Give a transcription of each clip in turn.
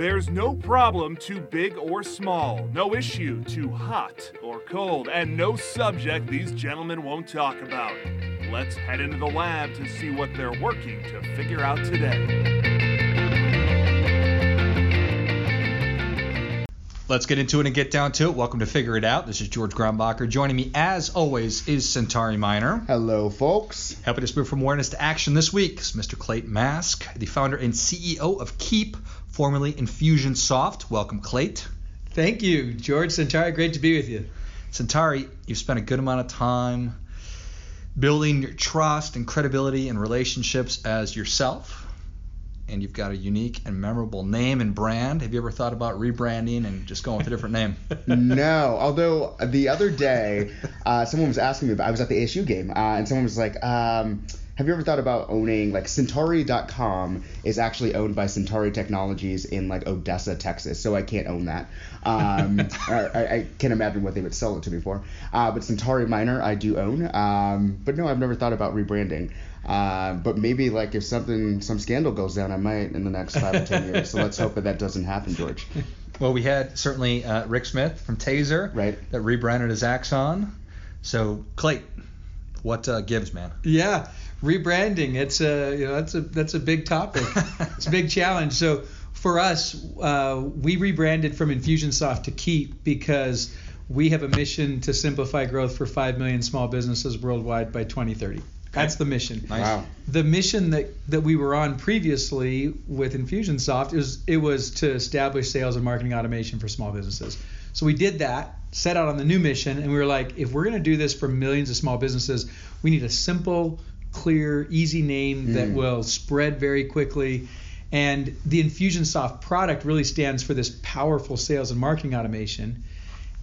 There's no problem too big or small, no issue too hot or cold, and no subject these gentlemen won't talk about. Let's head into the lab to see what they're working to figure out today. Let's get into it and get down to it. Welcome to Figure It Out. This is George Grumbacher. Joining me, as always, is Centauri Minor. Hello, folks. Helping us move from awareness to action this week is Mr. Clate Mask, the founder and CEO of Keap, formerly Infusionsoft. Welcome, Clate. Thank you, George Centauri. Great to be with you. Centauri, you've spent a good amount of time building your trust and credibility and relationships as yourself and you've got a unique and memorable name and brand. Have you ever thought about rebranding and just going with a different name? no. Although the other day, uh, someone was asking me about. I was at the ASU game, uh, and someone was like. Um, have you ever thought about owning like Centauri.com is actually owned by Centauri Technologies in like Odessa, Texas, so I can't own that. Um, I, I, can't imagine what they would sell it to me for. Uh, but Centauri Miner I do own. Um, but no, I've never thought about rebranding. Uh, but maybe like if something some scandal goes down, I might in the next five or ten years. So let's hope that that doesn't happen, George. Well, we had certainly uh, Rick Smith from Taser right. that rebranded as Axon. So Clay, what uh, gives, man? Yeah, rebranding. It's a you know that's a that's a big topic. it's a big challenge. So for us, uh, we rebranded from Infusionsoft to Keap because we have a mission to simplify growth for 5 million small businesses worldwide by 2030. That's the mission. Nice. Wow. The mission that, that we were on previously with Infusionsoft is it was to establish sales and marketing automation for small businesses. So we did that, set out on the new mission, and we were like, if we're going to do this for millions of small businesses, we need a simple, clear, easy name mm. that will spread very quickly. And the Infusionsoft product really stands for this powerful sales and marketing automation.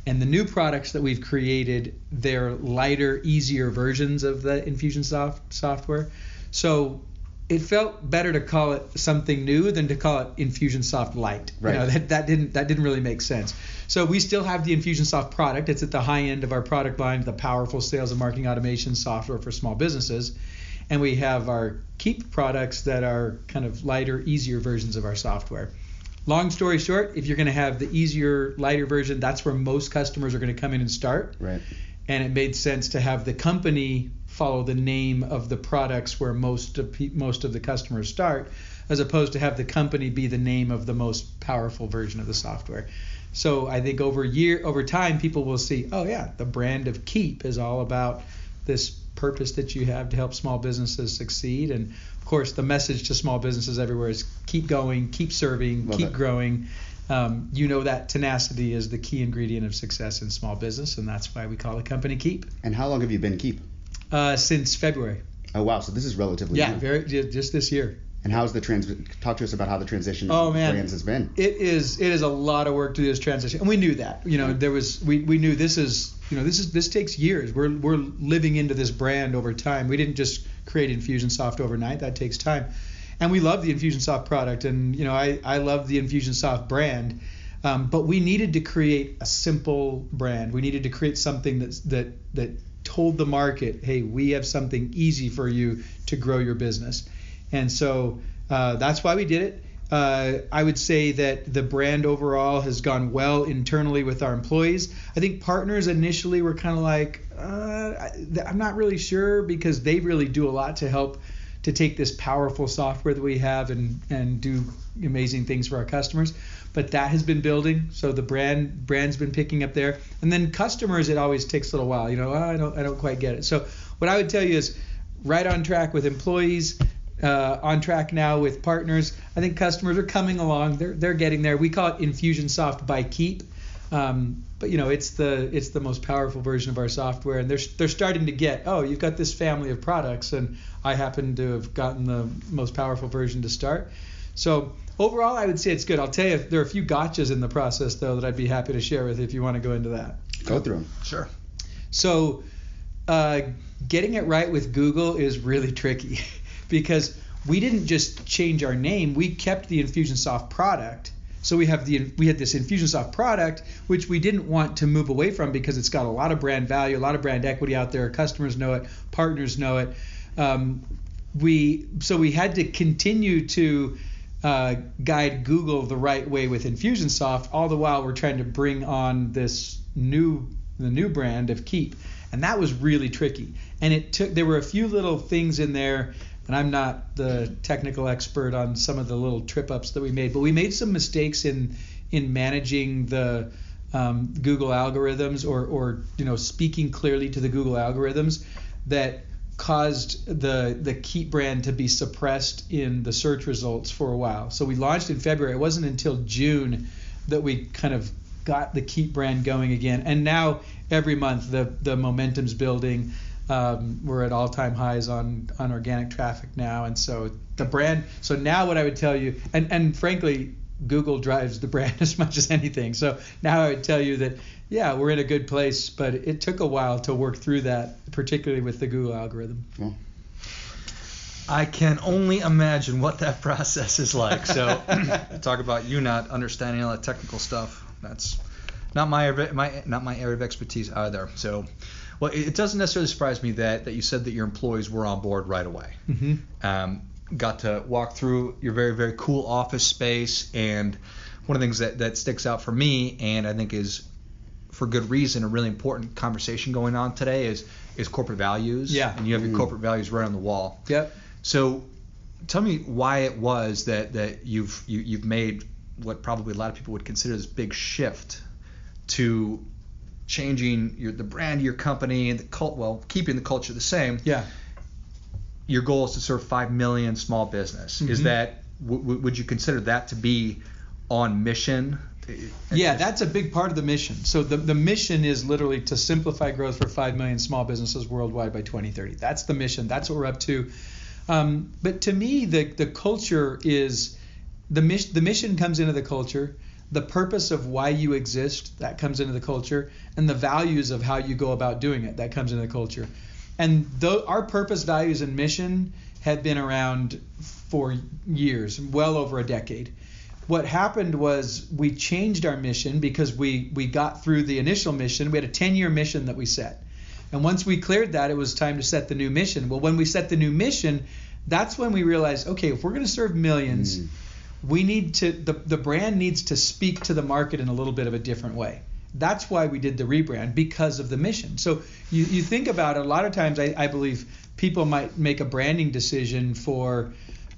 And the new products that we've created, they're lighter, easier versions of the Infusionsoft software. So it felt better to call it something new than to call it Infusionsoft Lite. Right. You know, that, that didn't that didn't really make sense. So we still have the Infusionsoft product. It's at the high end of our product line, the powerful sales and marketing automation software for small businesses. And we have our Keap products that are kind of lighter, easier versions of our software. Long story short, if you're going to have the easier, lighter version, that's where most customers are going to come in and start. Right. And it made sense to have the company follow the name of the products where most of most of the customers start, as opposed to have the company be the name of the most powerful version of the software. So I think over year over time, people will see, oh yeah, the brand of Keap is all about this purpose that you have to help small businesses succeed. And course, the message to small businesses everywhere is keep going, keep serving, Love keep it. growing. Um, you know that tenacity is the key ingredient of success in small business, and that's why we call the company Keap. And how long have you been Keap? Uh, since February. Oh wow, so this is relatively yeah, new. very just this year. And how's the trans? Talk to us about how the transition Oh, man. brands has been. It is it is a lot of work to do this transition, and we knew that. You know, there was we, we knew this is you know this is this takes years. We're we're living into this brand over time. We didn't just create Infusionsoft overnight. That takes time, and we love the Infusionsoft product, and you know I I love the Infusionsoft brand. Um, but we needed to create a simple brand. We needed to create something that's, that that told the market, hey, we have something easy for you to grow your business. And so uh, that's why we did it. Uh, I would say that the brand overall has gone well internally with our employees. I think partners initially were kind of like, uh, I'm not really sure because they really do a lot to help to take this powerful software that we have and and do amazing things for our customers. But that has been building, so the brand brand's been picking up there. And then customers, it always takes a little while. You know, "Oh, I don't I don't quite get it. So what I would tell you is right on track with employees. Uh, on track now with partners. I think customers are coming along. They're they're getting there. We call it Infusionsoft by Keap, Um, but you know, it's the it's the most powerful version of our software, and they're they're starting to get. Oh, you've got this family of products, and I happen to have gotten the most powerful version to start. So overall, I would say it's good. I'll tell you, there are a few gotchas in the process though that I'd be happy to share with you if you want to go into that. Go through them. Sure. So, uh, getting it right with Google is really tricky because we didn't just change our name; we kept the Infusionsoft product. So we have the we had this Infusionsoft product, which we didn't want to move away from because it's got a lot of brand value, a lot of brand equity out there. Customers know it, partners know it. Um, we so we had to continue to uh, guide Google the right way with Infusionsoft. All the while, we're trying to bring on this new the new brand of Keap, and that was really tricky. And it took there were a few little things in there. And I'm not the technical expert on some of the little trip ups that we made, but we made some mistakes in in managing the um, Google algorithms or, or you know speaking clearly to the Google algorithms that caused the the Keap brand to be suppressed in the search results for a while. So we launched in February. It wasn't until June that we kind of got the Keap brand going again. And now every month the the momentum's building. Um, we're at all-time highs on on organic traffic now, and so the brand. So now what I would tell you, and and frankly, Google drives the brand as much as anything. So now I would tell you that yeah, we're in a good place, but it took a while to work through that, particularly with the Google algorithm. Well, I can only imagine what that process is like. So talk about you not understanding all the technical stuff. That's not my my not my area of expertise either. So, well, it doesn't necessarily surprise me that that you said that your employees were on board right away. Mm-hmm. Um, got to walk through your very very cool office space, and one of the things that that sticks out for me, and I think is for good reason, a really important conversation going on today is is corporate values. Yeah. And you have your Mhm. corporate values right on the wall. Yep. So, tell me why it was that that you've you, you've made what probably a lot of people would consider this big shift to changing your the brand of your company and the cult well keeping the culture the same. Yeah. Your goal is to serve five million small business. Is Mhm. that w- would you consider that to be on mission? Yeah, that's a big part of the mission. So the, the mission is literally to simplify growth for 5 million small businesses worldwide by 2030. That's the mission. That's what we're up to. Um, but to me, the, the culture is the mission. The mission comes into the culture. The purpose of why you exist that comes into the culture, and the values of how you go about doing it that comes into the culture. And though our purpose, values, and mission have been around for years, well over a decade what happened was we changed our mission because we we got through the initial mission. We had a 10 year mission that we set. And once we cleared that, it was time to set the new mission. Well, when we set the new mission, that's when we realized, okay, if we're going to serve millions, Mm. We need to the, the brand needs to speak to the market in a little bit of a different way. That's why we did the rebrand because of the mission. So you, you think about it, a lot of times I, I believe people might make a branding decision for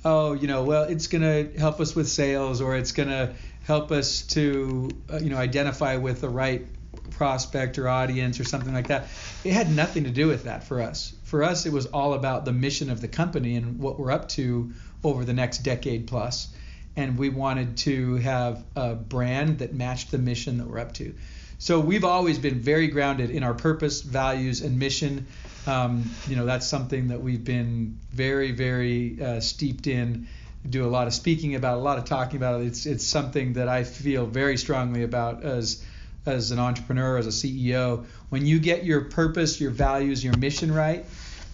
oh, you know, well, it's going to help us with sales or it's going to help us to, uh, you know, identify with the right prospect or audience or something like that. It had nothing to do with that for us. For us, it was all about the mission of the company and what we're up to over the next decade plus. And we wanted to have a brand that matched the mission that we're up to. So we've always been very grounded in our purpose, values, and mission. Um, you know, that's something that we've been very, very uh, steeped in. Do a lot of speaking about, a lot of talking about. It's it's something that I feel very strongly about as as an entrepreneur, as a CEO. When you get your purpose, your values, your mission right,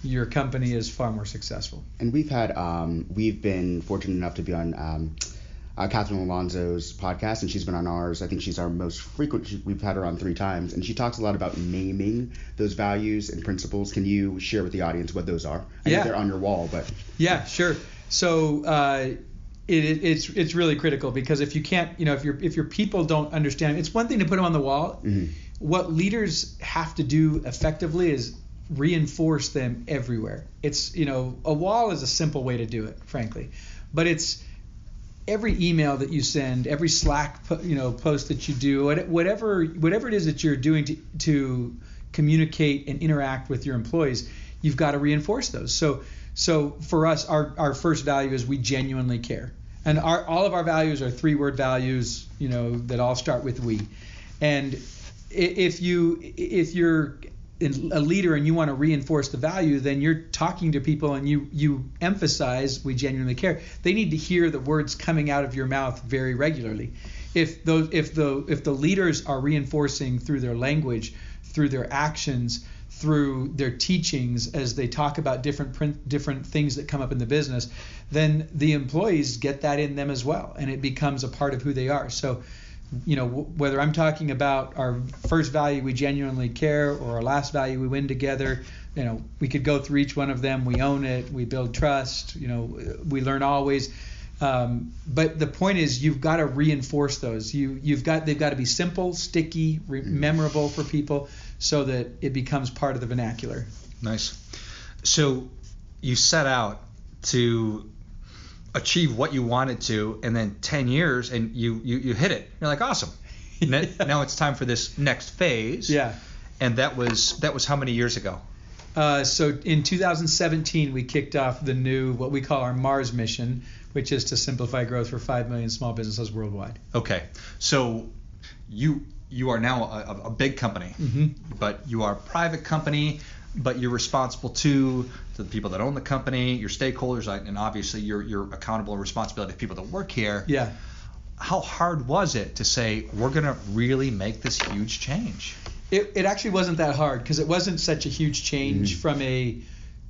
your company is far more successful. And we've had, um, we've been fortunate enough to be on um, uh, Catherine Alonso's podcast, and she's been on ours. I think she's our most frequent. She, we've had her on three times, and she talks a lot about naming those values and principles. Can you share with the audience what those are? I Yeah. know they're on your wall, but Yeah, sure. So uh, it, it, it's it's really critical because if you can't, you know, if your if your people don't understand, it's one thing to put them on the wall. Mhm. What leaders have to do effectively is reinforce them everywhere. It's you know a wall is a simple way to do it, frankly, but it's every email that you send, every Slack you know post that you do, whatever whatever it is that you're doing to to communicate and interact with your employees, you've got to reinforce those. So so for us, our our first value is we genuinely care, and our all of our values are three word values, you know, that all start with we, and if you if you're a leader and you want to reinforce the value, then you're talking to people and you you emphasize we genuinely care. They need to hear the words coming out of your mouth very regularly. If those if the if the leaders are reinforcing through their language, through their actions, through their teachings as they talk about different print, different things that come up in the business, then the employees get that in them as well, and it becomes a part of who they are. So you know, w- whether I'm talking about our first value, we genuinely care, or our last value, we win together, you know, we could go through each one of them. We own it, we build trust, you know, we learn always. Um, but the point is, you've got to reinforce those. You you've got they've got to be simple, sticky, re- memorable for people, so that it becomes part of the vernacular. Nice. So you set out to achieve what you wanted to, and then 10 years, and you you, you hit it. You're like, awesome. N- Now it's time for this next phase. Yeah. And that was that was how many years ago? Uh, so in 2017, we kicked off the new what we call our Mars mission, which is to simplify growth for 5 million small businesses worldwide. Okay. So you you are now a, a- big company, Mhm. but you are a private company, but you're responsible to to the people that own the company, your stakeholders, and obviously you're you're accountable and responsibility to people that work here. Yeah. How hard was it to say we're going to really make this huge change? It, it actually wasn't that hard because it wasn't such a huge change from a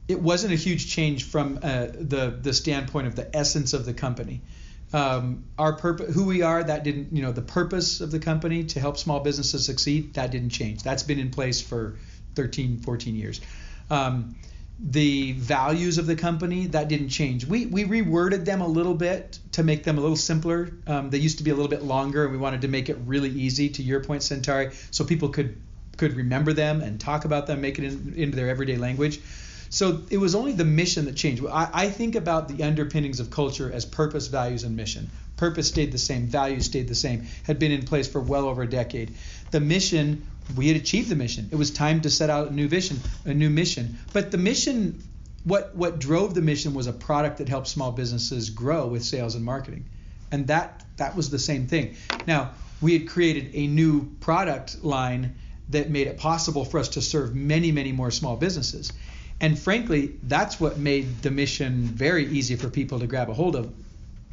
it wasn't a huge change from uh, the the standpoint of the essence of the company. Um, our purpose, who we are, that didn't, you know, the purpose of the company to help small businesses succeed, that didn't change. That's been in place for 13, 14 years. Um, the values of the company that didn't change. We we reworded them a little bit to make them a little simpler. Um, they used to be a little bit longer, and we wanted to make it really easy. To your point, Centauri, so people could could remember them and talk about them, make it in, into their everyday language. So it was only the mission that changed. I, I think about the underpinnings of culture as purpose, values, and mission. Purpose stayed the same, values stayed the same, had been in place for well over a decade. The mission, we had achieved the mission. It was time to set out a new vision, a new mission. But the mission, what what drove the mission was a product that helped small businesses grow with sales and marketing, and that that was the same thing. Now we had created a new product line that made it possible for us to serve many, many more small businesses. And frankly, that's what made the mission very easy for people to grab a hold of.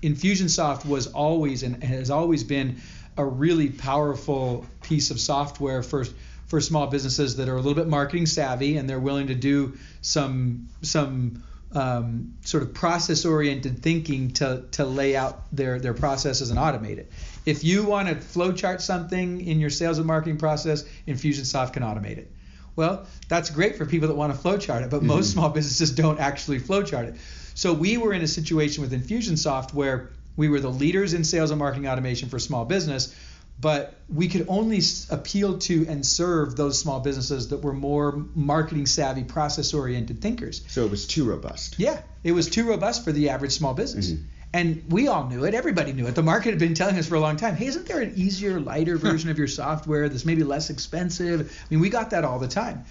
Infusionsoft was always and has always been a really powerful piece of software for for small businesses that are a little bit marketing savvy and they're willing to do some some um, sort of process oriented thinking to, to lay out their, their processes and automate it. If you want to flowchart something in your sales and marketing process, Infusionsoft can automate it. Well, that's great for people that want to flowchart it, but most small businesses don't actually flowchart it. So we were in a situation with Infusionsoft where we were the leaders in sales and marketing automation for small business, but we could only appeal to and serve those small businesses that were more marketing savvy, process oriented thinkers. So it was too robust. Yeah, it was too robust for the average small business. Mm-hmm. And we all knew it. Everybody knew it. The market had been telling us for a long time, hey, isn't there an easier, lighter version of your software that's maybe less expensive? I mean, we got that all the time.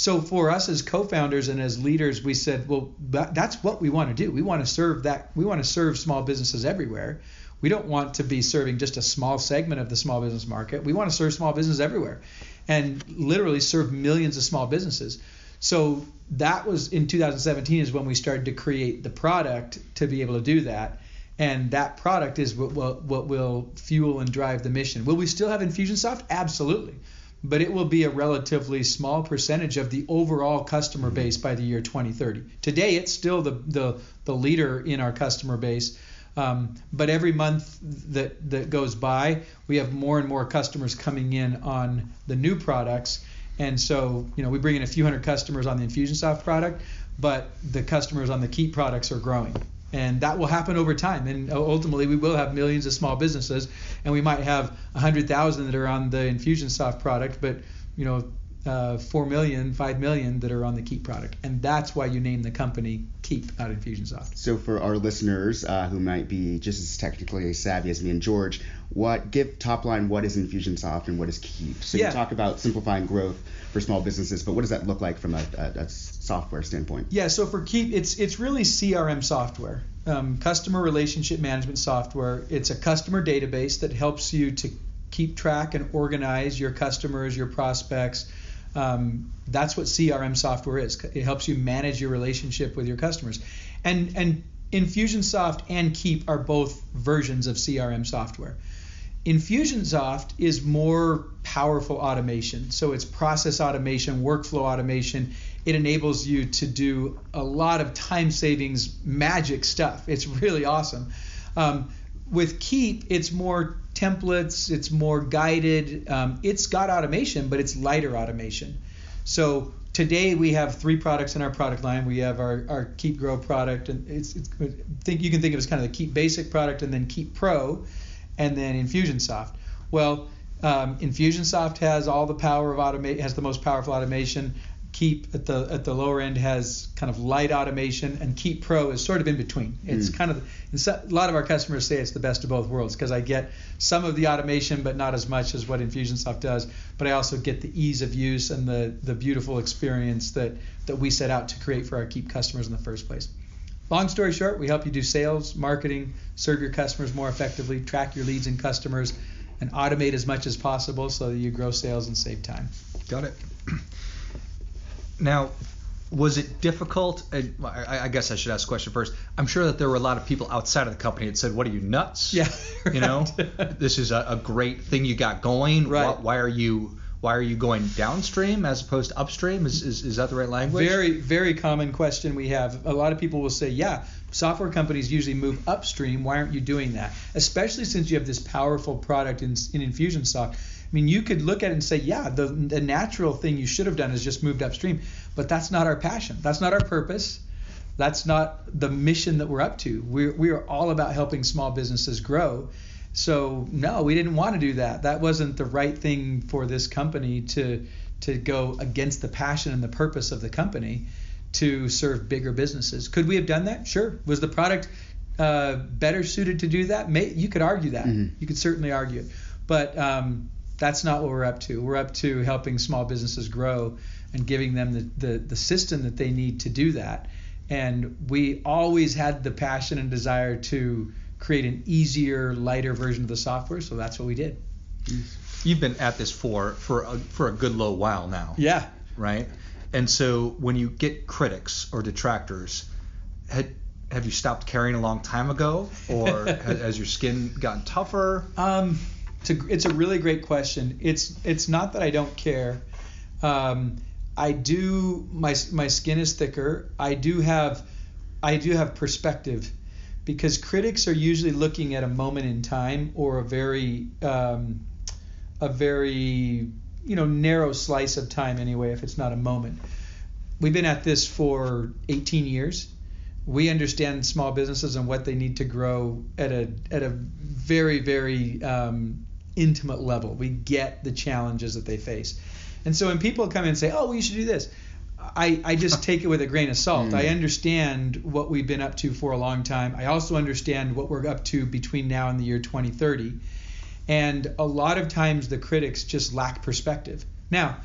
So for us as co-founders and as leaders, we said, well, that, that's what we want to do. We want to serve that. We want to serve small businesses everywhere. We don't want to be serving just a small segment of the small business market. We want to serve small business everywhere, and literally serve millions of small businesses. So that was in 2017 is when we started to create the product to be able to do that. And that product is what, what, what will fuel and drive the mission. Will we still have Infusionsoft? Absolutely. But it will be a relatively small percentage of the overall customer base by the year 2030. Today, it's still the, the, the leader in our customer base. Um, but every month that, that goes by, we have more and more customers coming in on the new products. And so, you know, we bring in a few hundred customers on the Infusionsoft product, but the customers on the Keap products are growing. And that will happen over time. And ultimately, we will have millions of small businesses, and we might have 100,000 that are on the Infusionsoft product, but, you know, uh, 4 million, 5 million that are on the Keap product. And that's why you name the company Keap, not Infusionsoft. So for our listeners uh, who might be just as technically savvy as me and George, what give top line what is Infusionsoft and what is Keap? So Yeah. you talk about simplifying growth for small businesses, but what does that look like from a, a, a software standpoint? Yeah, so for Keap, it's it's really CRM software, um, customer relationship management software. It's a customer database that helps you to keep track and organize your customers, your prospects. Um, that's what CRM software is. It helps you manage your relationship with your customers, and and Infusionsoft and Keap are both versions of CRM software. Infusionsoft is more powerful automation. So it's process automation, workflow automation. It enables you to do a lot of time savings magic stuff. It's really awesome. Um, with Keap, it's more templates, it's more guided. Um, it's got automation, but it's lighter automation. So today we have three products in our product line. We have our, our Keap Grow product, and it's, it's think you can think of it as kind of the Keap Basic product, and then Keap Pro, and then Infusionsoft. Well, um, Infusionsoft has all the power of automate, has the most powerful automation. Keap at the at the lower end has kind of light automation, and Keap Pro is sort of in between. It's Mm. kind of so, a lot of our customers say it's the best of both worlds because I get some of the automation, but not as much as what Infusionsoft does. But I also get the ease of use and the the beautiful experience that that we set out to create for our Keap customers in the first place. Long story short, we help you do sales, marketing, serve your customers more effectively, track your leads and customers, and automate as much as possible so that you grow sales and save time. Got it. Now, was it difficult? I, I guess I should ask the question first. I'm sure that there were a lot of people outside of the company that said, "What are you nuts? Yeah, You know, this is a, a great thing you got going. Right. Why, why are you why are you going downstream as opposed to upstream? Is is, is that the right language? Very, very common question we have. A lot of people will say, yeah, software companies usually move upstream. Why aren't you doing that? Especially since you have this powerful product in, in Infusionsoft. I mean, you could look at it and say, yeah, the, the natural thing you should have done is just moved upstream. But that's not our passion. That's not our purpose. That's not the mission that we're up to. We're, we are all about helping small businesses grow. So no, we didn't want to do that. That wasn't the right thing for this company to to go against the passion and the purpose of the company to serve bigger businesses. Could we have done that? Sure. Was the product uh, better suited to do that? May, you could argue that. Mhm. You could certainly argue it. But um, that's not what we're up to. We're up to helping small businesses grow and giving them the, the, the system that they need to do that. And we always had the passion and desire to create an easier, lighter version of the software. So that's what we did. You've been at this for for a, for a good low while now. Yeah. right? And so when you get critics or detractors, had, have you stopped caring a long time ago, or has, has your skin gotten tougher? Um, it's a, it's a really great question. It's it's not that I don't care. Um, I do my my skin is thicker. I do have I do have perspective because critics are usually looking at a moment in time or a very um, a very you know narrow slice of time anyway if it's not a moment. We've been at this for 18 years. We understand small businesses and what they need to grow at a at a very very um, intimate level. We get the challenges that they face, and so when people come in and say, "Oh, well, you should do this," I, I just take it with a grain of salt. Mm. I understand what we've been up to for a long time. I also understand what we're up to between now and the year 2030. And a lot of times the critics just lack perspective. Now,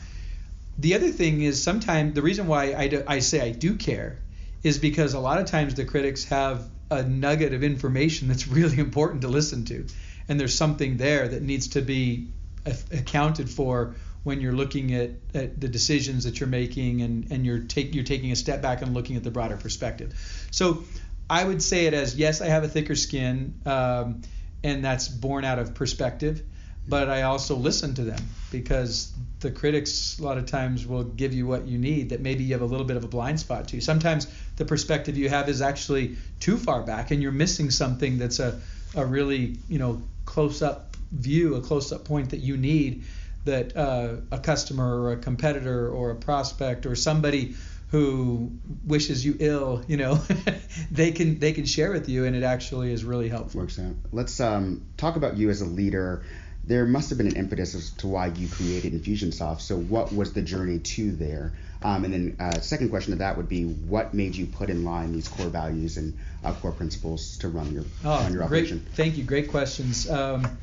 the other thing is sometimes the reason why I, do, I say I do care is because a lot of times the critics have a nugget of information that's really important to listen to. And there's something there that needs to be accounted for when you're looking at, at the decisions that you're making and, and you're, take, you're taking a step back and looking at the broader perspective. So I would say it as yes, I have a thicker skin, um, and that's born out of perspective, but I also listen to them because the critics a lot of times will give you what you need that maybe you have a little bit of a blind spot to. Sometimes the perspective you have is actually too far back and you're missing something that's a, a really, you know, close up view, a close up point that you need that uh, a customer or a competitor or a prospect or somebody who wishes you ill, you know, they can they can share with you and it actually is really helpful. Works out. Let's um, talk about you as a leader. There must have been an impetus as to why you created Infusionsoft. So, what was the journey to there? Um, and then, uh, second question to that would be, what made you put in line these core values and uh, core principles to run your Oh, run your great! operation? Thank you. Great questions. Um,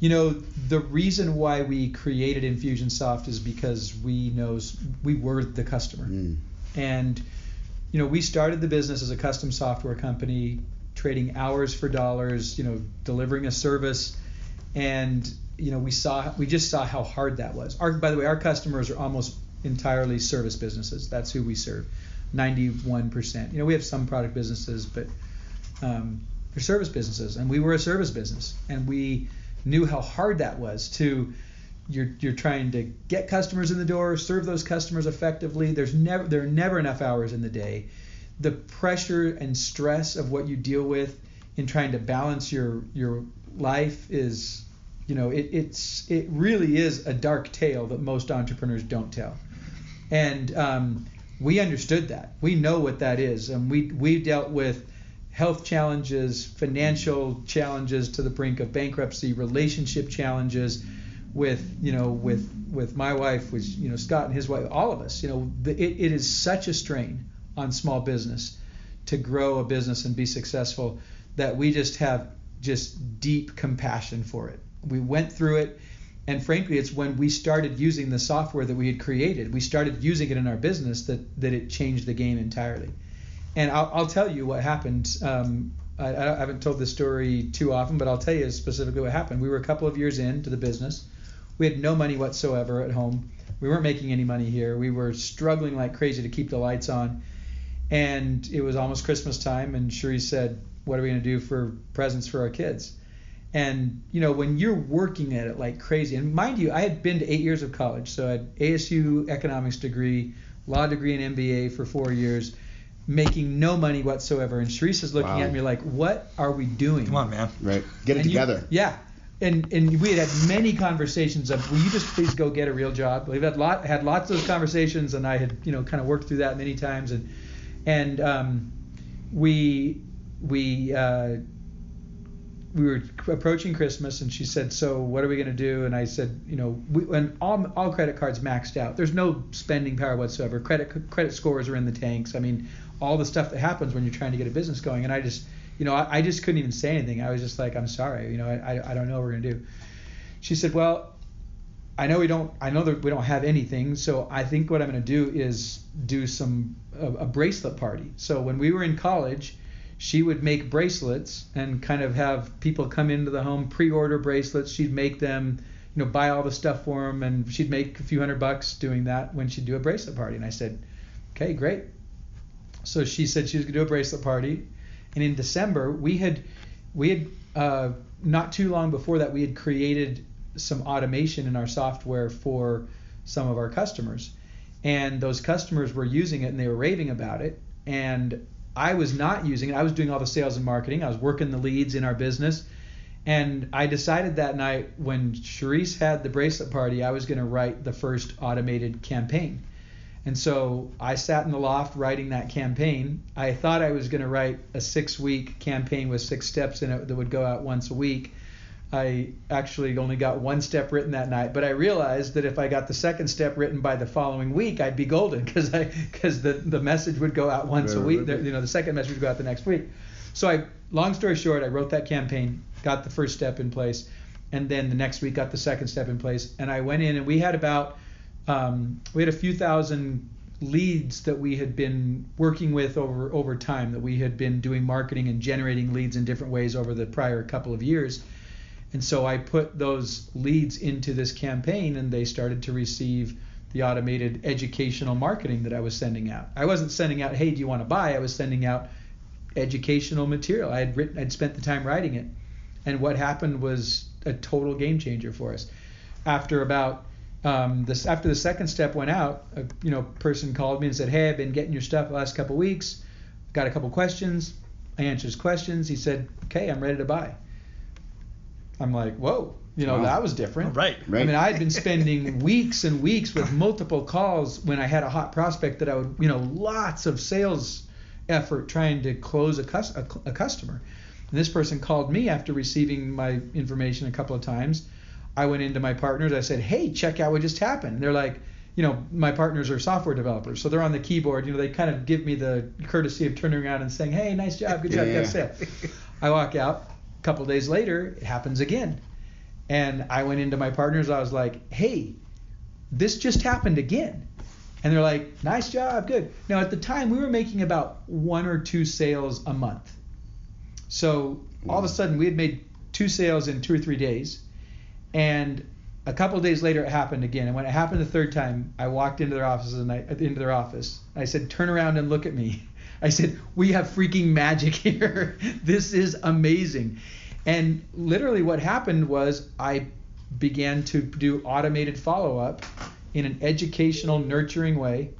you know, the reason why we created Infusionsoft is because we knows we were the customer, Mm. and you know, we started the business as a custom software company, trading hours for dollars. You know, delivering a service, and you know, we saw we just saw how hard that was. Our, by the way, our customers are almost entirely service businesses. That's who we serve. 91%. You know, we have some product businesses, but um, they're service businesses, and we were a service business, and we knew how hard that was to. You're, you're trying to get customers in the door, serve those customers effectively. There's never there are never enough hours in the day. The pressure and stress of what you deal with in trying to balance your your life is, you know, it, it's it really is a dark tale that most entrepreneurs don't tell. and um, we understood that. We know what that is, and we we dealt with health challenges, financial challenges to the brink of bankruptcy, relationship challenges with you know with with my wife, with you know Scott and his wife, all of us. You know, the, it, it is such a strain on small business to grow a business and be successful that we just have just deep compassion for it. We went through it. And frankly, it's when we started using the software that we had created, we started using it in our business that, that it changed the game entirely. And I'll, I'll tell you what happened. Um, I, I haven't told this story too often, but I'll tell you specifically what happened. We were a couple of years into the business. We had no money whatsoever at home. We weren't making any money here. We were struggling like crazy to keep the lights on. And it was almost Christmas time, and Cherie said, What are we going to do for presents for our kids? And you know, when you're working at it like crazy, and mind you, I had been to eight years of college, so I had ASU economics degree, law degree, and MBA for four years, making no money whatsoever. And Sharice is looking Wow. at me like, "What are we doing?" Come on, man. Right. Get it And you- together. yeah. And and we had had many conversations of, will you just please go get a real job? We've had lot had lots of those conversations, and I had you know kind of worked through that many times, and and um, we we uh, we were approaching Christmas, and she said, "So what are we going to do?" And I said, "You know, we, and all all credit cards maxed out. There's no spending power whatsoever. Credit credit scores are in the tanks. I mean, all the stuff that happens when you're trying to get a business going." And I just, you know, I, I just couldn't even say anything. I was just like, "I'm sorry. You know, I I, don't know what we're going to do." She said, "Well." I know we don't. I know that we don't have anything. So I think what I'm going to do is do some a, a bracelet party. So when we were in college, she would make bracelets and kind of have people come into the home pre-order bracelets. She'd make them, you know, buy all the stuff for them, and she'd make a few hundred bucks doing that when she'd do a bracelet party. And I said, okay, great. So she said she was going to do a bracelet party, and in December we had we had uh, not too long before that we had created some automation in our software for some of our customers, and those customers were using it and they were raving about it, and I was not using it. I was doing all the sales and marketing. I was working the leads in our business. And I decided that night when Charisse had the bracelet party, I was going to write the first automated campaign. And so I sat in the loft writing that campaign. I thought I was going to write a six week campaign with six steps in it that would go out once a week. I actually only got one step written that night, but I realized that if I got the second step written by the following week, I'd be golden because I because the the message would go out once a Right, week. The, you know, the second message would go out the next week. So I, long story short, I wrote that campaign, got the first step in place, and then the next week got the second step in place, and I went in and we had about um, we had a few thousand leads that we had been working with over over time that we had been doing marketing and generating leads in different ways over the prior couple of years and so I put those leads into this campaign and they started to receive the automated educational marketing that I was sending out. I wasn't sending out, hey, do you want to buy? I was sending out educational material. I had written, I'd spent the time writing it. And what happened was a total game changer for us. After about um, this, after the second step went out, a you know person called me and said, "Hey, I've been getting your stuff the last couple weeks. Got a couple questions. I answered his questions. He said, "Okay, I'm ready to buy." I'm like, "Whoa, you know Wow. that was different." Right. Right. I mean, I had been spending weeks and weeks with multiple calls when I had a hot prospect that I would, you know, lots of sales effort trying to close a, cus- a, a customer. And this person called me after receiving my information a couple of times. I went into my partners. I said, "Hey, check out what just happened." And they're like, you know, my partners are software developers, so they're on the keyboard. You know, they kind of give me the courtesy of turning around and saying, "Hey, nice job, good job, Yeah, got a sale." I walk out. A couple days later, it happens again. And I went into my partners. I was like, "Hey, this just happened again." And they're like, "Nice job, good." Now at the time, we were making about one or two sales a month. So all of a sudden, we had made two sales in two or three days, and a couple days later, it happened again. And when it happened the third time, I walked into their offices and I into their office. I said, "Turn around and look at me." I said, "We have freaking magic here. this is amazing." And literally, what happened was I began to do automated follow up in an educational, nurturing way,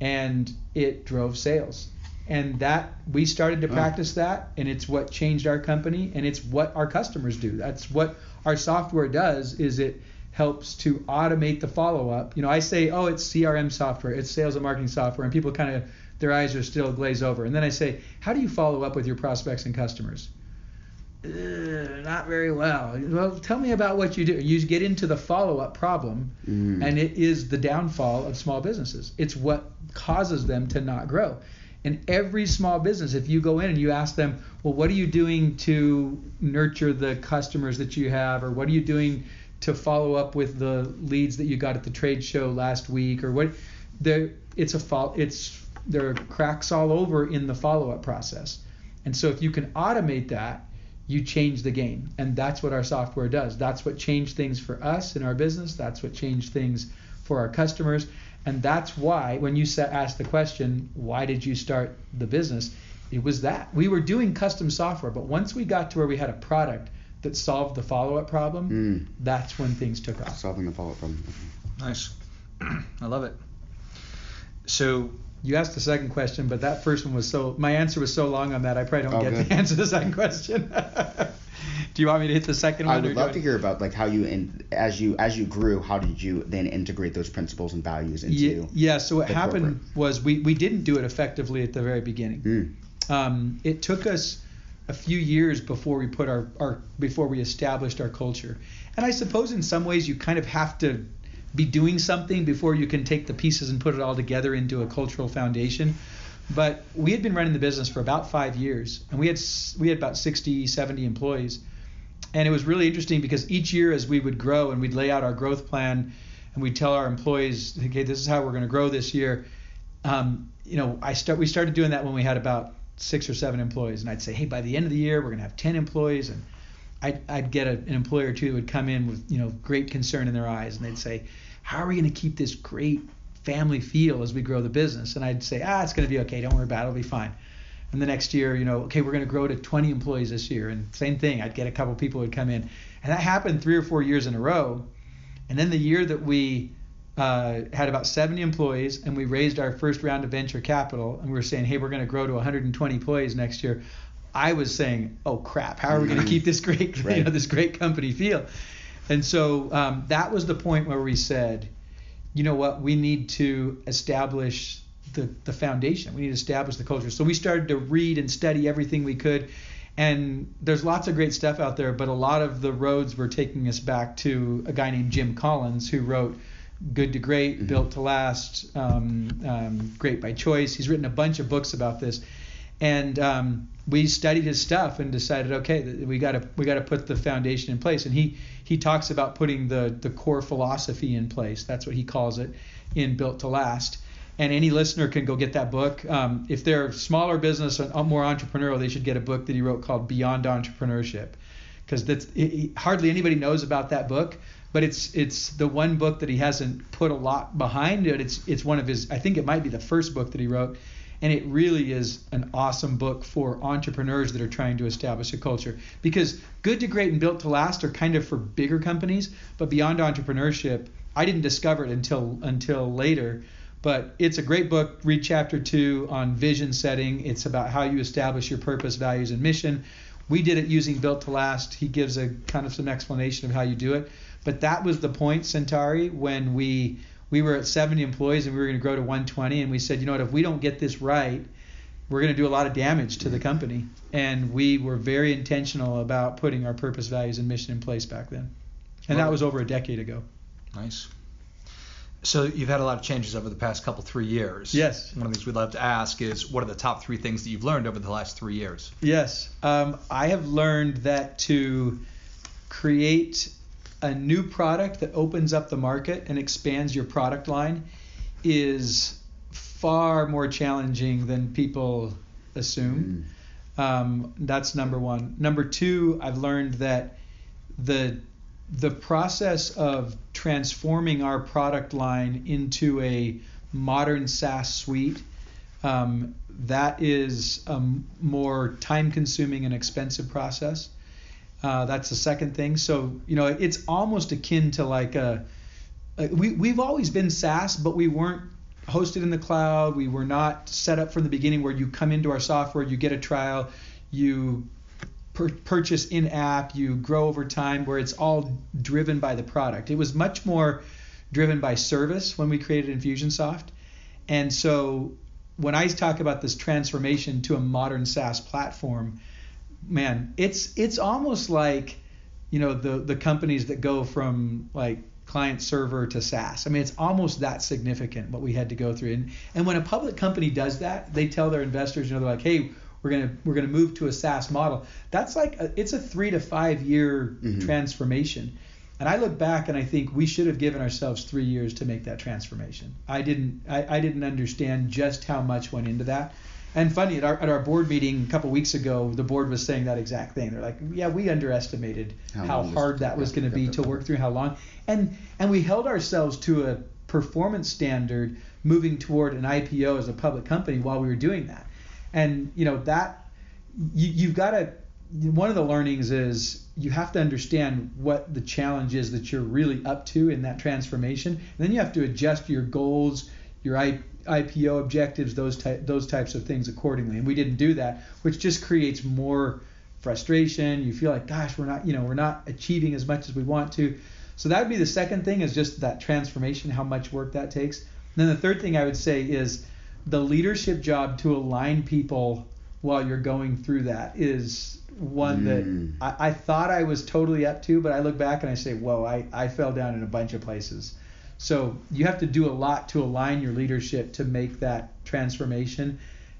and it drove sales. And that we started to Oh. practice that, and it's what changed our company, and it's what our customers do. That's what our software does. Is it helps to automate the follow up. You know, I say, oh, it's CRM software, it's sales and marketing software, and people kind of their eyes are still glazed over. And then I say, how do you follow up with your prospects and customers? Uh, not very well. Well, tell me about what you do. You get into the follow up problem, Mm. and it is the downfall of small businesses. It's what causes them to not grow. And every small business, if you go in and you ask them, well, what are you doing to nurture the customers that you have, or what are you doing to follow up with the leads that you got at the trade show last week, or what? There, it's a fault. It's there are cracks all over in the follow up process. And so if you can automate that, you change the game. And that's what our software does. That's what changed things for us in our business. That's what changed things for our customers. And that's why, when you sa- asked the question, why did you start the business? It was that. We were doing custom software, but once we got to where we had a product that solved the follow up problem, Mm. that's when things took off. Solving the follow-up problem. Nice. I love it. So You asked the second question, but that first one was so, my answer was so long on that, I probably don't Oh, get good. to answer the second question. do you want me to hit the second one? I or would love to hear about like how you and as you as you grew, how did you then integrate those principles and values into yeah, yeah, so what happened corporate. was we, we didn't do it effectively at the very beginning. Mm. Um, it took us a few years before we put our, our before we established our culture. And I suppose in some ways you kind of have to be doing something before you can take the pieces and put it all together into a cultural foundation. But we had been running the business for about five years, and we had we had about 60, 70 employees. And it was really interesting because each year as we would grow and we'd lay out our growth plan and we'd tell our employees, okay, this is how we're going to grow this year. Um, you know, I start we started doing that when we had about six or seven employees, and I'd say, hey, by the end of the year we're going to have 10 employees, and I'd, I'd get a, an employer or two that would come in with you know great concern in their eyes, and they'd say, how are we going to keep this great family feel as we grow the business? And I'd say, ah, it's going to be okay. Don't worry about it. It'll be fine. And the next year, you know, okay, we're going to grow to 20 employees this year, and same thing. I'd get a couple people would come in, and that happened three or four years in a row. And then the year that we uh, had about 70 employees, and we raised our first round of venture capital, and we were saying, hey, we're going to grow to 120 employees next year. I was saying, oh crap, how are we going to keep this great, you know, this great company feel? And so um, that was the point where we said, you know what, we need to establish the, the foundation. We need to establish the culture. So we started to read and study everything we could. And there's lots of great stuff out there, but a lot of the roads were taking us back to a guy named Jim Collins who wrote Good to Great, Built to Last, um, um, Great by Choice. He's written a bunch of books about this. And um, we studied his stuff and decided, okay, we got to we got to put the foundation in place. And he he talks about putting the the core philosophy in place. That's what he calls it in Built to Last. And any listener can go get that book. Um, if they're smaller business and more entrepreneurial, they should get a book that he wrote called Beyond Entrepreneurship, because that's it- hardly anybody knows about that book. But it's it's the one book that he hasn't put a lot behind it. It's it's one of his. I think it might be the first book that he wrote, and it really is an awesome book for entrepreneurs that are trying to establish a culture. Because Good to Great and Built to Last are kind of for bigger companies, but Beyond Entrepreneurship, I didn't discover it until until later. But it's a great book. Read chapter two on vision setting. It's about how you establish your purpose, values, and mission. We did it using Built to Last. He gives a kind of some explanation of how you do it. But that was the point, Centauri, when we we were at 70 employees and we were going to grow to 120, and we said, you know what, if we don't get this right, we're going to do a lot of damage to the company. And we were very intentional about putting our purpose, values, and mission in place back then. And that was over a decade ago. Nice. So you've had a lot of changes over the past couple three years. Yes. One of the things we'd love to ask is what are the top three things that you've learned over the last three years? Yes, um, I have learned that to create a new product that opens up the market and expands your product line is far more challenging than people assume. Um, that's number one. Number two, I've learned that the the process of transforming our product line into a modern SaaS suite um, that is a more time consuming and expensive process. Uh, that's the second thing. So, you know, it's almost akin to like a, a we, we've always been SaaS, but we weren't hosted in the cloud. We were not set up from the beginning where you come into our software, you get a trial, you pur- purchase in app, you grow over time, where it's all driven by the product. It was much more driven by service when we created Infusionsoft. And so when I talk about this transformation to a modern SaaS platform, man, it's it's almost like you know the the companies that go from like client server to SaaS. I mean, it's almost that significant what we had to go through. And and when a public company does that, they tell their investors, you know, they're like, hey, we're gonna we're gonna move to a SaaS model. That's like a, it's a three to five year Mhm. transformation. And I look back and I think we should have given ourselves three years to make that transformation. I didn't I, I didn't understand just how much went into that. And funny at our at our board meeting a couple weeks ago, the board was saying that exact thing. They're like, yeah, we underestimated How how, hard that was going to be to work through, how long, and and we held ourselves to a performance standard moving toward an IPO as a public company while we were doing that. And you know that you, you've got to one of the learnings is you have to understand what the challenge is that you're really up to in that transformation. And then you have to adjust your goals, your I, IPO objectives, those type those types of things accordingly. And we didn't do that, which just creates more frustration. You feel like, gosh, we're not, you know, we're not achieving as much as we want to. So that would be the second thing is just that transformation, how much work that takes. And then the third thing I would say is the leadership job to align people while you're going through that is one Mm. that I, I thought I was totally up to, but I look back and I say, whoa, I, I fell down in a bunch of places. So you have to do a lot to align your leadership to make that transformation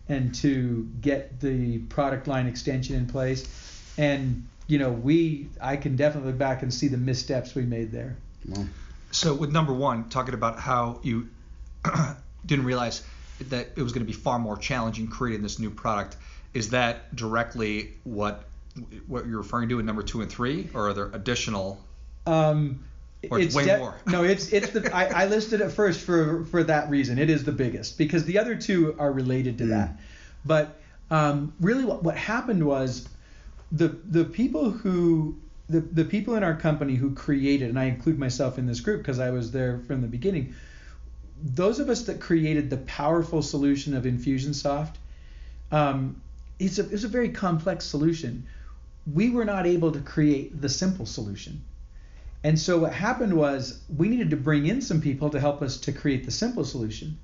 and to get the product line extension in place. And you know, we I can definitely look back and see the missteps we made there. Well, So with number one, talking about how you didn't realize that it was going to be far more challenging creating this new product, is that directly what what you're referring to in number two and three, or are there additional? Um, Or it's way more. No, it's it's the I, I listed it first for for that reason. It is the biggest because the other two are related to Mm. that. But um, really, what what happened was the the people who the the people in our company who created, and I include myself in this group because I was there from the beginning. Those of us that created the powerful solution of Infusionsoft, um, it's a it's a very complex solution. We were not able to create the simple solution. And so what happened was we needed to bring in some people to help us to create the simple solution.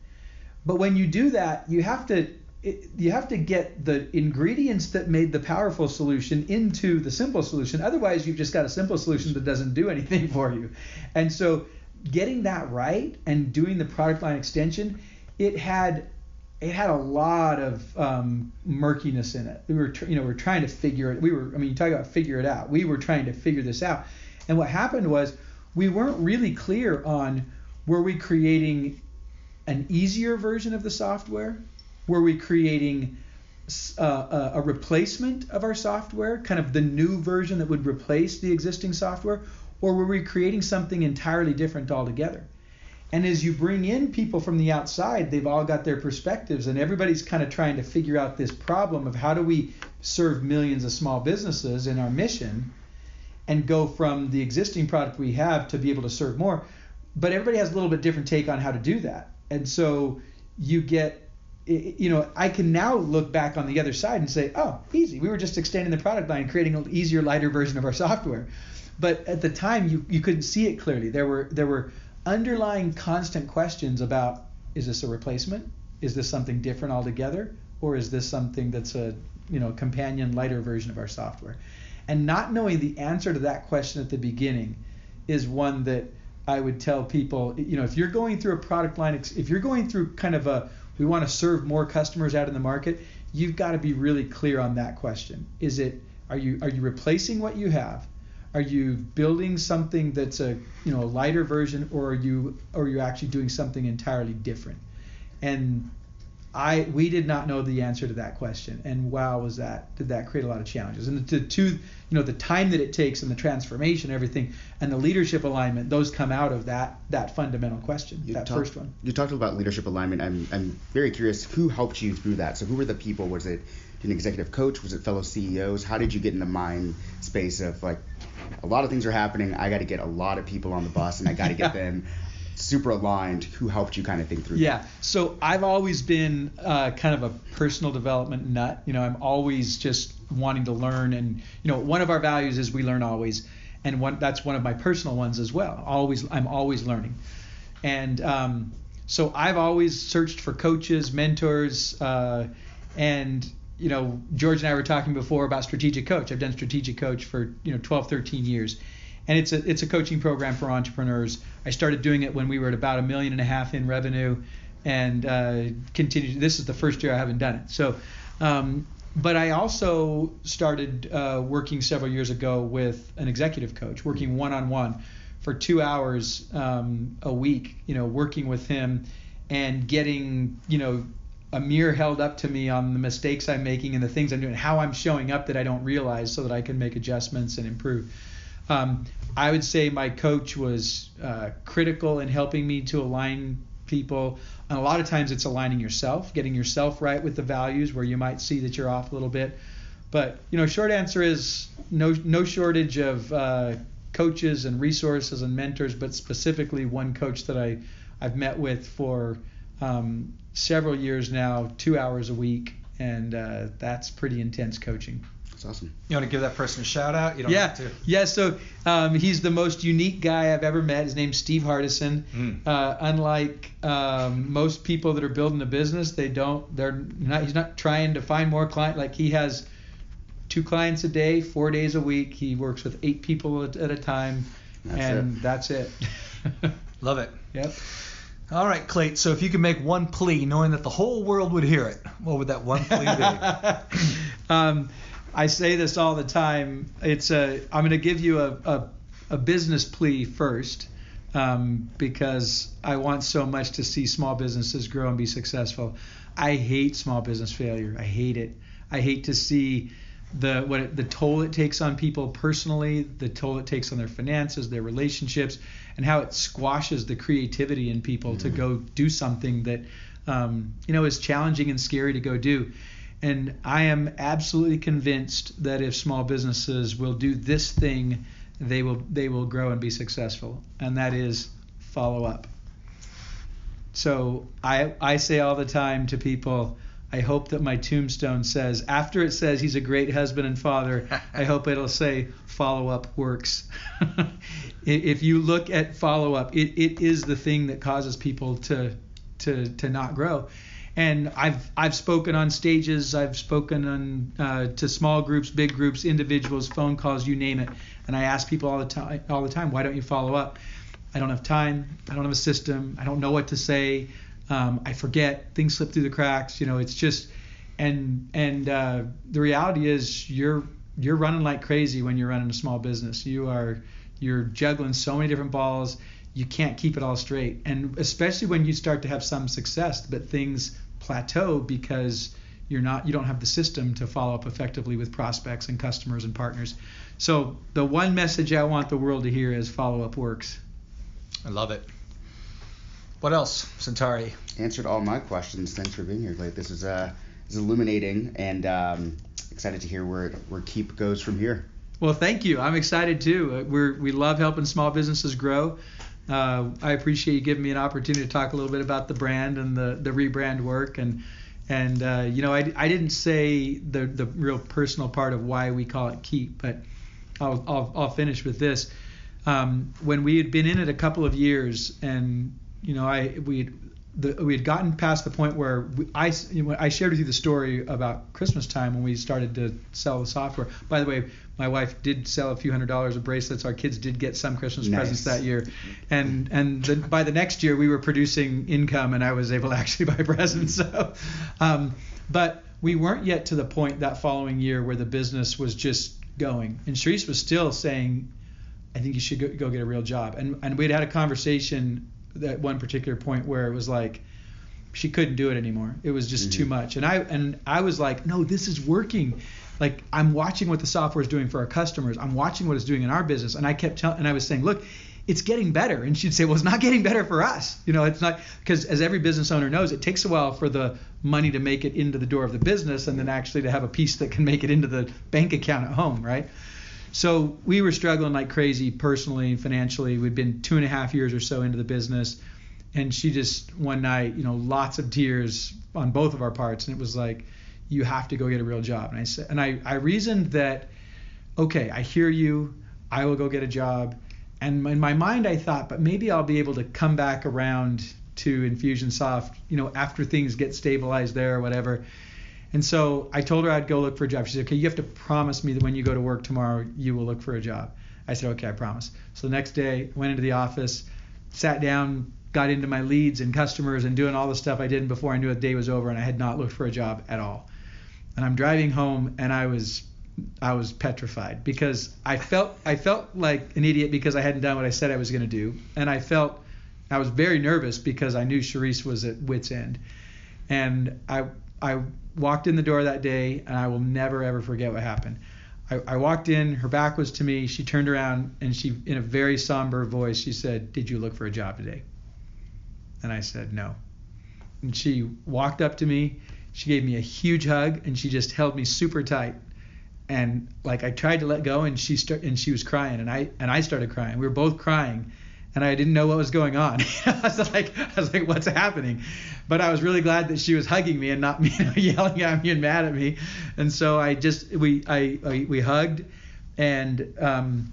But when you do that, you have to it, you have to get the ingredients that made the powerful solution into the simple solution. Otherwise, you've just got a simple solution that doesn't do anything for you. And so getting that right and doing the product line extension, it had it had a lot of um, murkiness in it. We were, you know, we are trying to figure it. We were, I mean, you talk about figure it out. We were trying to figure this out. And what happened was we weren't really clear on were we creating an easier version of the software? Were we creating uh, a, a replacement of our software, kind of the new version that would replace the existing software? Or were we creating something entirely different altogether? And as you bring in people from the outside, they've all got their perspectives, and everybody's kind of trying to figure out this problem of how do we serve millions of small businesses in our mission and go from the existing product we have to be able to serve more. But everybody has a little bit different take on how to do that. And so you get, you know, I can now look back on the other side and say, oh, easy. We were just extending the product line, creating an easier, lighter version of our software. But at the time, you, you couldn't see it clearly. There were there were underlying constant questions about is this a replacement? Is this something different altogether? Or is this something that's a you know companion lighter version of our software? And not knowing the answer to that question at the beginning is one that I would tell people, you know, if you're going through a product line, if you're going through kind of a, we want to serve more customers out in the market, you've got to be really clear on that question. Is it, are you, are you replacing what you have? Are you building something that's a, you know, a lighter version, or are you, or are you actually doing something entirely different? And I we did not know the answer to that question, and wow, was that did that create a lot of challenges? And the two, you know, the time that it takes and the transformation, everything, and the leadership alignment, those come out of that that fundamental question, you that talk- first one. You talked about leadership alignment. I'm, I'm very curious who helped you through that. So who were the people? Was it an executive coach? Was it fellow CEOs? How did you get in the mind space of like a lot of things are happening. I got to get a lot of people on the bus and I got to get them super aligned. Who helped you kind of think through? Yeah. So I've always been uh, kind of a personal development nut. You know, I'm always just wanting to learn. And you know, one of our values is we learn always, and one that's one of my personal ones as well. Always, I'm always learning, and um, so I've always searched for coaches, mentors, uh, and you know, George and I were talking before about strategic coach. I've done strategic coach for you know 12, 13 years, and it's a it's a coaching program for entrepreneurs. I started doing it when we were at about a million and a half in revenue, and uh, continued. This is the first year I haven't done it. So, um, but I also started uh, working several years ago with an executive coach, working one on one for two hours um, a week. You know, working with him and getting you know a mirror held up to me on the mistakes I'm making and the things I'm doing, how I'm showing up that I don't realize, so that I can make adjustments and improve. Um, I would say my coach was uh, critical in helping me to align people. And a lot of times it's aligning yourself, getting yourself right with the values where you might see that you're off a little bit. But you know, short answer is no no shortage of uh, coaches and resources and mentors, but specifically one coach that I I've met with for um, several years now, two hours a week, and uh, that's pretty intense coaching. That's awesome. You want to give that person a shout out? You don't yeah, have to. yeah. So um, he's the most unique guy I've ever met. His name's Steve Hardison. Mm. Uh, unlike um, most people that are building a business, they don't. They're not. He's not trying to find more client. Like he has two clients a day, four days a week. He works with eight people at, at a time, That's and it. that's it. Love it. yep. All right, Clayton. So if you could make one plea, knowing that the whole world would hear it, what would that one plea be? um, I say this all the time. It's a. I'm going to give you a, a, a business plea first, um, because I want so much to see small businesses grow and be successful. I hate small business failure. I hate it. I hate to see the what it, the toll it takes on people personally, the toll it takes on their finances, their relationships, and how it squashes the creativity in people to go do something that um, you know is challenging and scary to go do. And I am absolutely convinced that if small businesses will do this thing, they will they will grow and be successful, and that is follow up. So I I say all the time to people, I hope that my tombstone says after it says he's a great husband and father, I hope it'll say follow up works. if you look at follow up, it, it is the thing that causes people to to to not grow. And I've I've spoken on stages, I've spoken on uh, to small groups, big groups, individuals, phone calls, you name it. And I ask people all the time all the time, why don't you follow up? I don't have time. I don't have a system. I don't know what to say. Um, I forget. Things slip through the cracks. You know, it's just and and uh, the reality is you're you're running like crazy when you're running a small business. You are you're juggling so many different balls. You can't keep it all straight, and especially when you start to have some success, but things plateau because you're not you don't have the system to follow up effectively with prospects and customers and partners. So the one message I want the world to hear is follow up works. I love it. What else, Centauri? Answered all my questions. Thanks for being here, Clate. This is uh, this is illuminating, and um, excited to hear where where Keap goes from here. Well, thank you. I'm excited too. Uh, We're we love helping small businesses grow. Uh, I appreciate you giving me an opportunity to talk a little bit about the brand and the the rebrand work and and uh, you know I, I didn't say the the real personal part of why we call it Keap, but I'll I'll, I'll finish with this. Um, when we had been in it a couple of years and you know I we the, we had gotten past the point where we, I, you know, I shared with you the story about Christmas time when we started to sell the software. By the way, my wife did sell a few hundred dollars of bracelets. Our kids did get some Christmas Nice. presents that year, and and the, by the next year we were producing income, and I was able to actually buy presents. So, um, but we weren't yet to the point that following year where the business was just going, and Charisse was still saying, I think you should go, go get a real job. And and we'd had a conversation at one particular point where it was like she couldn't do it anymore. It was just too mm-hmm. much. And I and I was like, no, this is working. Like I'm watching what the software is doing for our customers. I'm watching what it's doing in our business. And I kept telling and I was saying, look, it's getting better. And she'd say, well, it's not getting better for us. You know, it's not because as every business owner knows, it takes a while for the money to make it into the door of the business and then actually to have a piece that can make it into the bank account at home, right? So we were struggling like crazy personally and financially. We'd been two and a half years or so into the business, and she just one night, you know, lots of tears on both of our parts, and it was like, you have to go get a real job. And I said, and I, I reasoned that, okay, I hear you. I will go get a job. And in my mind, I thought, but maybe I'll be able to come back around to Infusionsoft, you know, after things get stabilized there or whatever. And so I told her I'd go look for a job. She said, okay, you have to promise me that when you go to work tomorrow, you will look for a job. I said, okay, I promise. So the next day, went into the office, sat down, got into my leads and customers and doing all the stuff I did before I knew the day was over, and I had not looked for a job at all. And I'm driving home, and I was I was petrified because I felt I felt like an idiot because I hadn't done what I said I was going to do, and I felt I was very nervous because I knew Charisse was at wit's end, and I I walked in the door that day, and I will never ever forget what happened. I, I walked in, her back was to me. She turned around and she, in a very somber voice, she said, "Did you look for a job today?" And I said, "No." And she walked up to me. She gave me a huge hug and she just held me super tight. And like I tried to let go, and she start, and she was crying, and I and I started crying. We were both crying and I didn't know what was going on. I was like, I was like, what's happening? But I was really glad that she was hugging me and not you know, yelling at me and mad at me. And so I just we I, I we hugged, and um,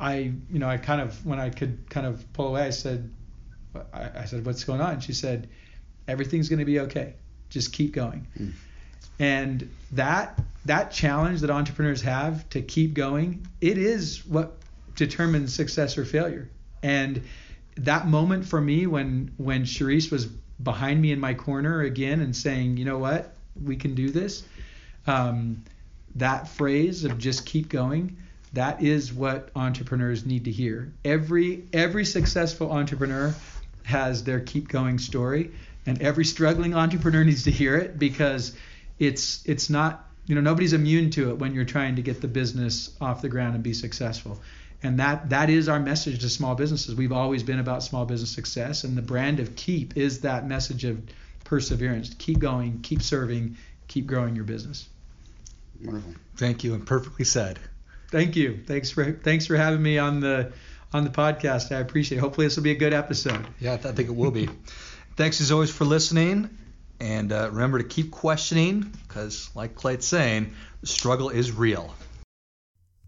I you know I kind of when I could kind of pull away, I said, I, I said, what's going on? She said, everything's going to be okay. Just keep going. Mm. And that that challenge that entrepreneurs have to keep going, it is what determines success or failure and that moment for me when when Charisse was behind me in my corner again and saying, you know what, we can do this. Um, that phrase of just keep going, that is what entrepreneurs need to hear. Every every successful entrepreneur has their keep going story, and every struggling entrepreneur needs to hear it because it's it's not you know nobody's immune to it when you're trying to get the business off the ground and be successful and that that is our message to small businesses. We've always been about small business success, and the brand of Keap is that message of perseverance. Keep going, keep serving, keep growing your business. Wonderful. Thank you, and perfectly said. Thank you. Thanks for thanks for having me on the on the podcast. I appreciate it. Hopefully, this will be a good episode. Yeah, I think it will be. thanks as always for listening. And uh, remember to keep questioning because, like Clate's saying, the struggle is real.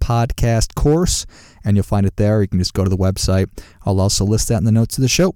podcast course, and you'll find it there. You can just go to the website. I'll also list that in the notes of the show.